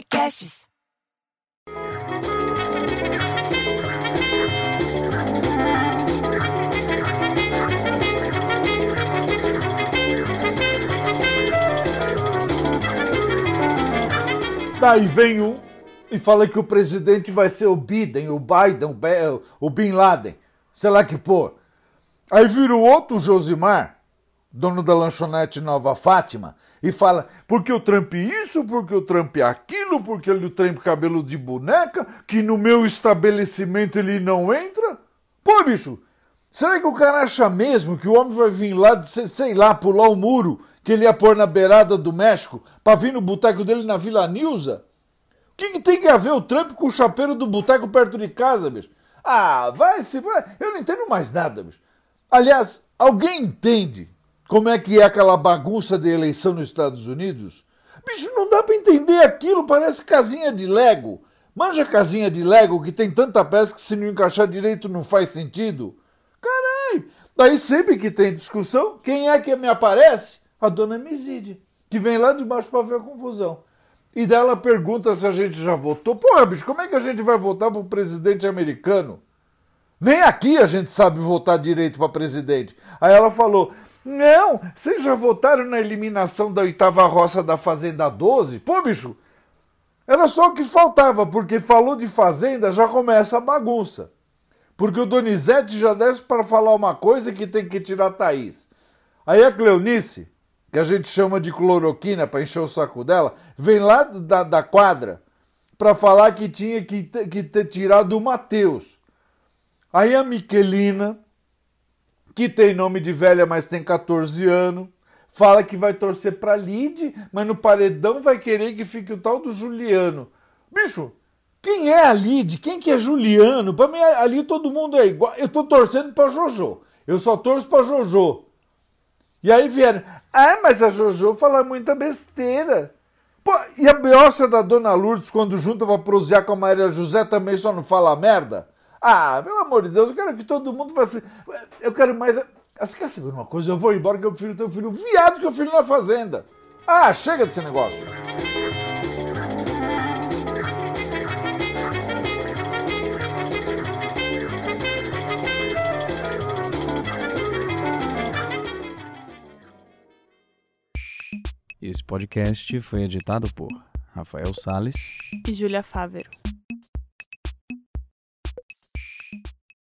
Podcasts. Daí vem um e fala que o presidente vai ser o Biden, o Biden, o Bin Laden, sei lá que pôr. Aí vira o outro Josimar, dono da lanchonete Nova Fátima, e fala: porque o Trump isso, porque o Trump aquilo, porque ele Trump cabelo de boneca, que no meu estabelecimento ele não entra. Pô, bicho, será que o cara acha mesmo que o homem vai vir lá, sei lá, pular o muro que ele ia pôr na beirada do México para vir no boteco dele na Vila Nilza? O que, que tem que haver o Trump com o chapeiro do boteco perto de casa, bicho? Ah, vai se vai. Eu não entendo mais nada, bicho. Aliás, alguém entende como é que é aquela bagunça de eleição nos Estados Unidos? Bicho, não dá para entender aquilo, parece casinha de Lego. Manja casinha de Lego que tem tanta peça que se não encaixar direito não faz sentido. Caralho! Daí sempre que tem discussão, quem é que me aparece? a dona Miside, que vem lá de baixo para ver a confusão. E dela pergunta se a gente já votou. Porra, bicho, como é que a gente vai votar para o presidente americano? Nem aqui a gente sabe votar direito para presidente. Aí ela falou: Não, vocês já votaram na eliminação da oitava roça da Fazenda 12? Pô, bicho, era só o que faltava, porque falou de Fazenda já começa a bagunça. Porque o Donizete já desce para falar uma coisa que tem que tirar a Thaís. Aí a Cleonice que a gente chama de cloroquina para encher o saco dela, vem lá da, da quadra para falar que tinha que, que ter tirado o Mateus. Aí a Miquelina, que tem nome de velha, mas tem 14 anos, fala que vai torcer para Lide, mas no paredão vai querer que fique o tal do Juliano. Bicho, quem é a Lide? Quem que é Juliano? Para mim ali todo mundo é igual. Eu tô torcendo para Jojo. Eu só torço para Jojo. E aí vieram, ah, mas a Jojo fala muita besteira. Pô, e a Beócia da Dona Lourdes, quando junta pra prosear com a Maria José, também só não fala merda? Ah, pelo amor de Deus, eu quero que todo mundo faça. Eu quero mais. Você quer saber uma coisa? Eu vou embora que eu prefiro ter um filho viado que o filho na fazenda. Ah, chega desse negócio. Esse podcast foi editado por Rafael Sales e Júlia Fávero.